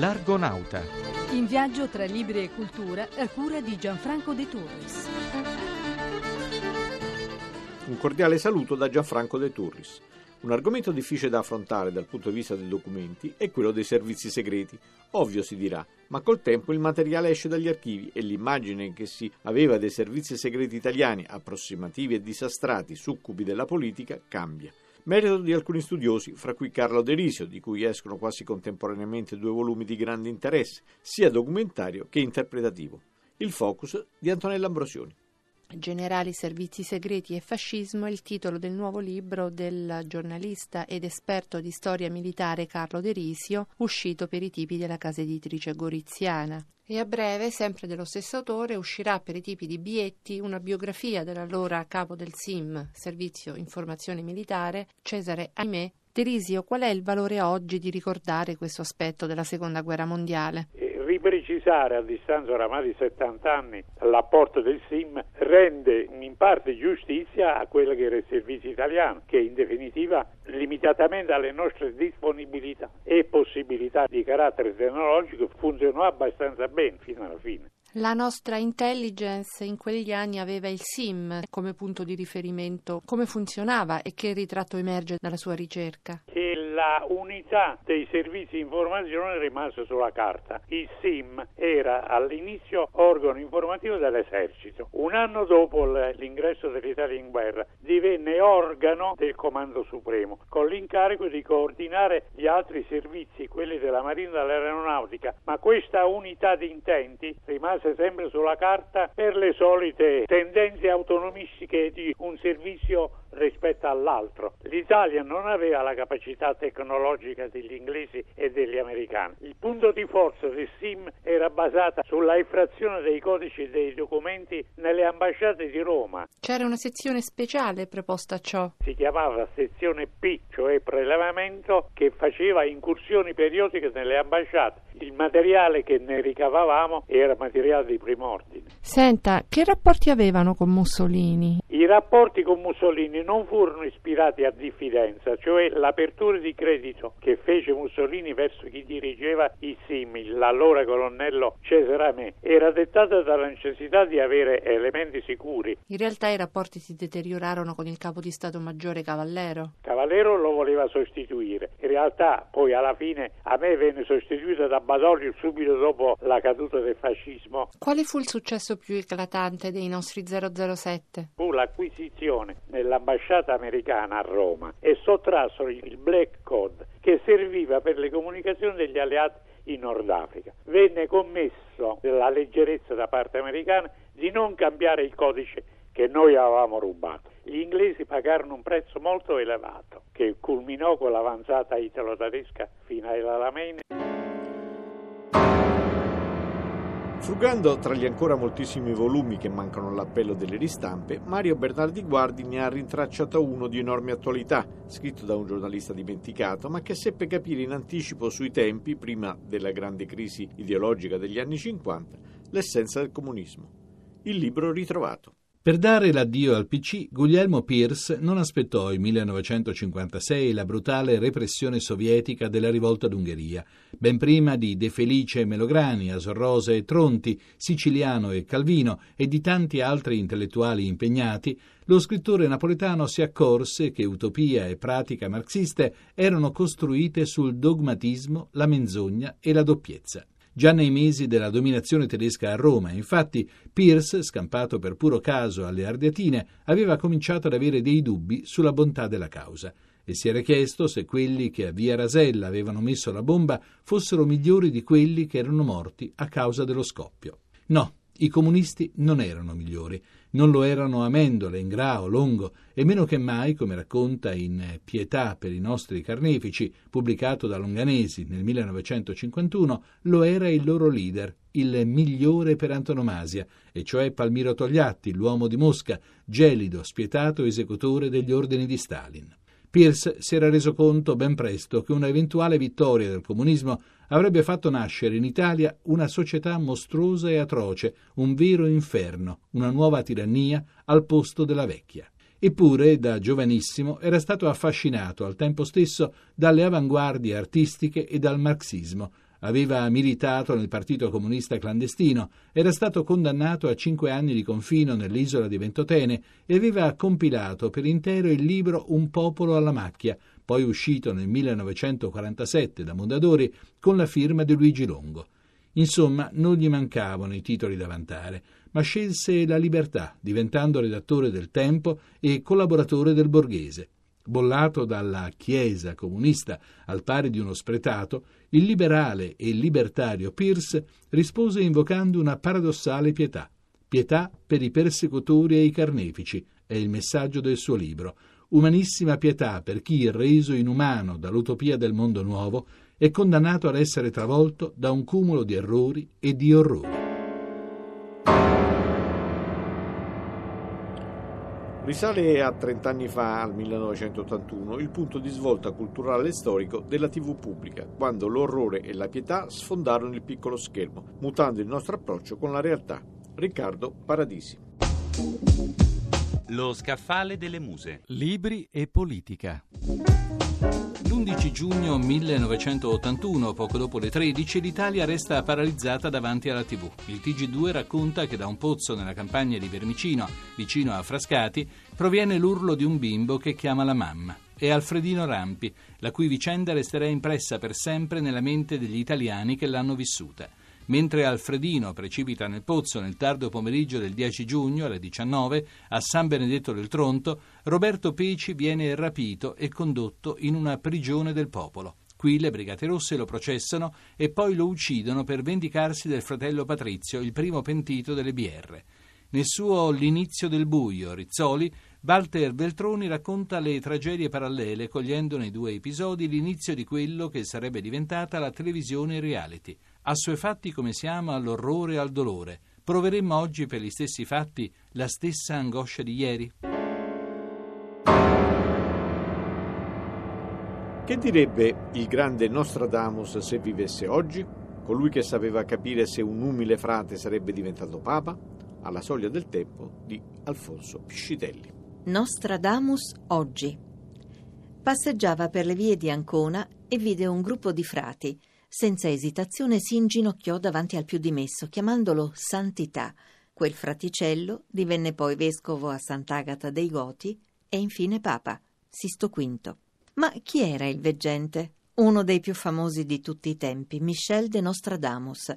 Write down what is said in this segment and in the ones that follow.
L'Argonauta. In viaggio tra libri e cultura a cura di Gianfranco De Turris. Un cordiale saluto da Gianfranco De Turris. Un argomento difficile da affrontare dal punto di vista dei documenti è quello dei servizi segreti. Ovvio si dirà, ma col tempo il materiale esce dagli archivi e l'immagine che si aveva dei servizi segreti italiani, approssimativi e disastrati, succubi della politica, cambia. Merito di alcuni studiosi, fra cui Carlo Derisio, di cui escono quasi contemporaneamente due volumi di grande interesse, sia documentario che interpretativo. Il focus di Antonella Ambrosioni. Generali servizi segreti e fascismo è il titolo del nuovo libro del giornalista ed esperto di storia militare Carlo De Risio, uscito per i tipi della casa editrice goriziana. E a breve, sempre dello stesso autore, uscirà per i tipi di Bietti una biografia dell'allora capo del SIM, Servizio Informazione Militare, Cesare Ahimè. De Risio, qual è il valore oggi di ricordare questo aspetto della Seconda Guerra Mondiale? Riprecisare a distanza oramai di 70 anni l'apporto del SIM rende in parte giustizia a quello che era il servizio italiano, che in definitiva limitatamente alle nostre disponibilità e possibilità di carattere tecnologico funzionò abbastanza bene fino alla fine. La nostra intelligence in quegli anni aveva il SIM come punto di riferimento. Come funzionava e che ritratto emerge dalla sua ricerca? Che la unità dei servizi di informazione rimase sulla carta. Il SIM era all'inizio organo informativo dell'esercito. Un anno dopo l'ingresso dell'Italia in guerra divenne organo del Comando Supremo, con l'incarico di coordinare gli altri servizi, quelli della Marina e dell'Aeronautica, ma questa unità di intenti rimase sempre sulla carta per le solite tendenze autonomistiche di un servizio rispetto all'altro. L'Italia non aveva la capacità tecnologica degli inglesi e degli americani. Il punto di forza del SIM era basata sulla effrazione dei codici e dei documenti nelle ambasciate di Roma. C'era una sezione speciale preposta a ciò. Si chiamava sezione P, cioè prelevamento, che faceva incursioni periodiche nelle ambasciate. Il materiale che ne ricavavamo era materiale di primo ordine. Senta, che rapporti avevano con Mussolini? I rapporti con Mussolini non furono ispirati a diffidenza, cioè l'apertura di credito che fece Mussolini verso chi dirigeva i simili, l'allora colonnello Cesare Amè, era dettata dalla necessità di avere elementi sicuri. In realtà i rapporti si deteriorarono con il capo di Stato Maggiore Cavallero. Cavallero lo voleva sostituire, in realtà poi alla fine Amè venne sostituito da Badoglio subito dopo la caduta del fascismo. Quale fu il successo più eclatante dei nostri 007? Fu l'acquisizione nell'ambasciata americana a Roma e sottrassero il Black Code che serviva per le comunicazioni degli alleati in Nord Africa. Venne commesso la leggerezza da parte americana di non cambiare il codice che noi avevamo rubato. Gli inglesi pagarono un prezzo molto elevato che culminò con l'avanzata italo-tedesca fino ai Alamein. Frugando tra gli ancora moltissimi volumi che mancano all'appello delle ristampe, Mario Bernardi Guardi ne ha rintracciato uno di enorme attualità, scritto da un giornalista dimenticato, ma che seppe capire in anticipo sui tempi, prima della grande crisi ideologica degli anni 50, l'essenza del comunismo. Il libro ritrovato. Per dare l'addio al PC, Guglielmo Pierce non aspettò il 1956 e la brutale repressione sovietica della rivolta d'Ungheria. Ben prima di De Felice e Melograni, Asorrosa e Tronti, Siciliano e Calvino e di tanti altri intellettuali impegnati, lo scrittore napoletano si accorse che utopia e pratica marxiste erano costruite sul dogmatismo, la menzogna e la doppiezza già nei mesi della dominazione tedesca a Roma. Infatti, Pierce, scampato per puro caso alle Ardeatine, aveva cominciato ad avere dei dubbi sulla bontà della causa e si era chiesto se quelli che a Via Rasella avevano messo la bomba fossero migliori di quelli che erano morti a causa dello scoppio. No, i comunisti non erano migliori, non lo erano Amendola, Ingrao, Longo, e meno che mai, come racconta in Pietà per i nostri carnefici, pubblicato da Longanesi nel 1951, lo era il loro leader, il migliore per antonomasia, e cioè Palmiro Togliatti, l'uomo di Mosca, gelido, spietato esecutore degli ordini di Stalin. Pierce si era reso conto ben presto che una eventuale vittoria del comunismo avrebbe fatto nascere in Italia una società mostruosa e atroce, un vero inferno, una nuova tirannia al posto della vecchia. Eppure, da giovanissimo, era stato affascinato al tempo stesso dalle avanguardie artistiche e dal marxismo, aveva militato nel Partito Comunista clandestino, era stato condannato a cinque anni di confino nell'isola di Ventotene e aveva compilato per intero il libro Un popolo alla macchia, poi uscito nel 1947 da Mondadori con la firma di Luigi Longo. Insomma, non gli mancavano i titoli da vantare, ma scelse la libertà, diventando redattore del Tempo e collaboratore del Borghese. Bollato dalla Chiesa comunista al pari di uno spretato, il liberale e libertario Pierce rispose invocando una paradossale pietà. Pietà per i persecutori e i carnefici è il messaggio del suo libro. Umanissima pietà per chi, reso inumano dall'utopia del mondo nuovo, è condannato ad essere travolto da un cumulo di errori e di orrori. Risale a 30 anni fa, al 1981, il punto di svolta culturale e storico della TV pubblica, quando l'orrore e la pietà sfondarono il piccolo schermo, mutando il nostro approccio con la realtà. Riccardo Paradisi. Lo scaffale delle muse. Libri e politica. L'11 giugno 1981, poco dopo le 13, l'Italia resta paralizzata davanti alla TV. Il TG2 racconta che da un pozzo nella campagna di Vermicino, vicino a Frascati, proviene l'urlo di un bimbo che chiama la mamma. È Alfredino Rampi, la cui vicenda resterà impressa per sempre nella mente degli italiani che l'hanno vissuta. Mentre Alfredino precipita nel pozzo nel tardo pomeriggio del 10 giugno alle 19 a San Benedetto del Tronto, Roberto Peci viene rapito e condotto in una prigione del popolo. Qui le Brigate Rosse lo processano e poi lo uccidono per vendicarsi del fratello Patrizio, il primo pentito delle BR. Nel suo L'inizio del buio, Rizzoli, Walter Veltroni racconta le tragedie parallele cogliendo nei due episodi l'inizio di quello che sarebbe diventata la televisione reality assuefatti come siamo all'orrore e al dolore, proveremmo oggi per gli stessi fatti la stessa angoscia di ieri? Che direbbe il grande Nostradamus se vivesse oggi? Colui che sapeva capire se un umile frate sarebbe diventato papa? Alla soglia del tempo di Alfonso Piscitelli. Nostradamus oggi. Passeggiava per le vie di Ancona e vide un gruppo di frati senza esitazione si inginocchiò davanti al più dimesso, chiamandolo Santità. Quel fraticello divenne poi vescovo a Sant'Agata dei Goti e infine papa, Sisto V. Ma chi era il veggente? Uno dei più famosi di tutti i tempi, Michel de Nostradamus.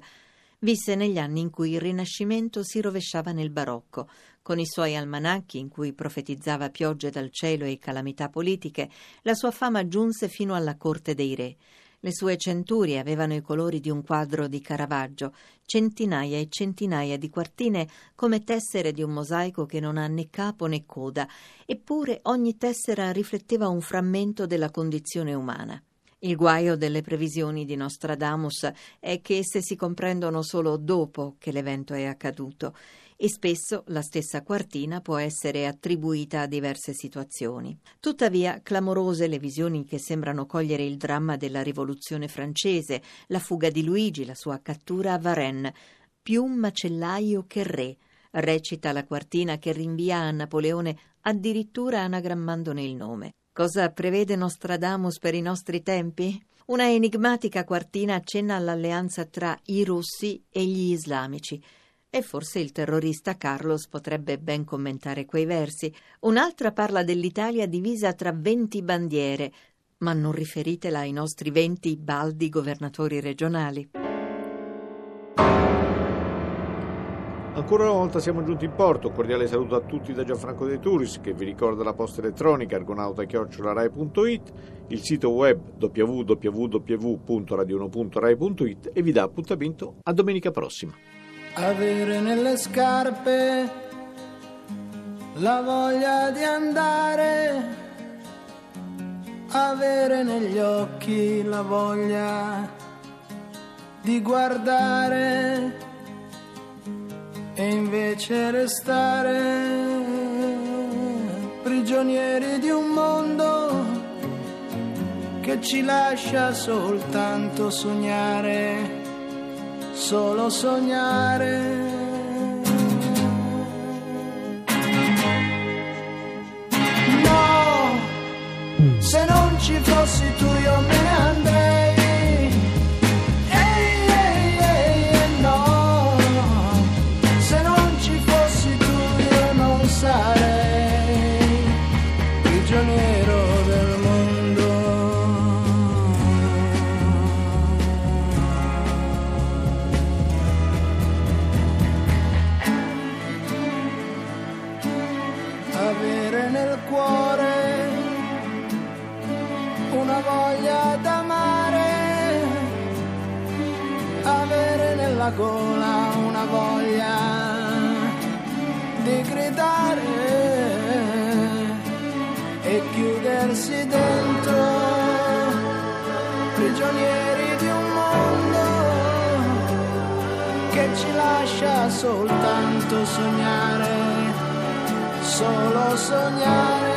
Visse negli anni in cui il Rinascimento si rovesciava nel barocco, con i suoi almanacchi in cui profetizzava piogge dal cielo e calamità politiche, la sua fama giunse fino alla corte dei re. Le sue centurie avevano i colori di un quadro di Caravaggio, centinaia e centinaia di quartine come tessere di un mosaico che non ha né capo né coda, eppure ogni tessera rifletteva un frammento della condizione umana. Il guaio delle previsioni di Nostradamus è che esse si comprendono solo dopo che l'evento è accaduto e spesso la stessa quartina può essere attribuita a diverse situazioni. Tuttavia, clamorose le visioni che sembrano cogliere il dramma della rivoluzione francese, la fuga di Luigi, la sua cattura a Varennes, più un macellaio che re, recita la quartina che rinvia a Napoleone addirittura anagrammandone il nome. Cosa prevede Nostradamus per i nostri tempi? Una enigmatica quartina accenna all'alleanza tra i russi e gli islamici e forse il terrorista Carlos potrebbe ben commentare quei versi. Un'altra parla dell'Italia divisa tra venti bandiere, ma non riferitela ai nostri venti baldi governatori regionali. Ancora una volta siamo giunti in porto, cordiale saluto a tutti da Gianfranco De Turis che vi ricorda la posta elettronica argonauta.rai.it, il sito web www.radio1.rai.it e vi dà appuntamento a domenica prossima avere nelle scarpe la voglia di andare, avere negli occhi la voglia di guardare e invece restare prigionieri di un mondo che ci lascia soltanto sognare solo sognare. No, se non ci fossi tu io me ne andrei. Ehi, ehi, ehi, No, se non ci fossi tu io non sarei. Avere nella gola una voglia di gridare e chiudersi dentro, prigionieri di un mondo che ci lascia soltanto sognare, solo sognare.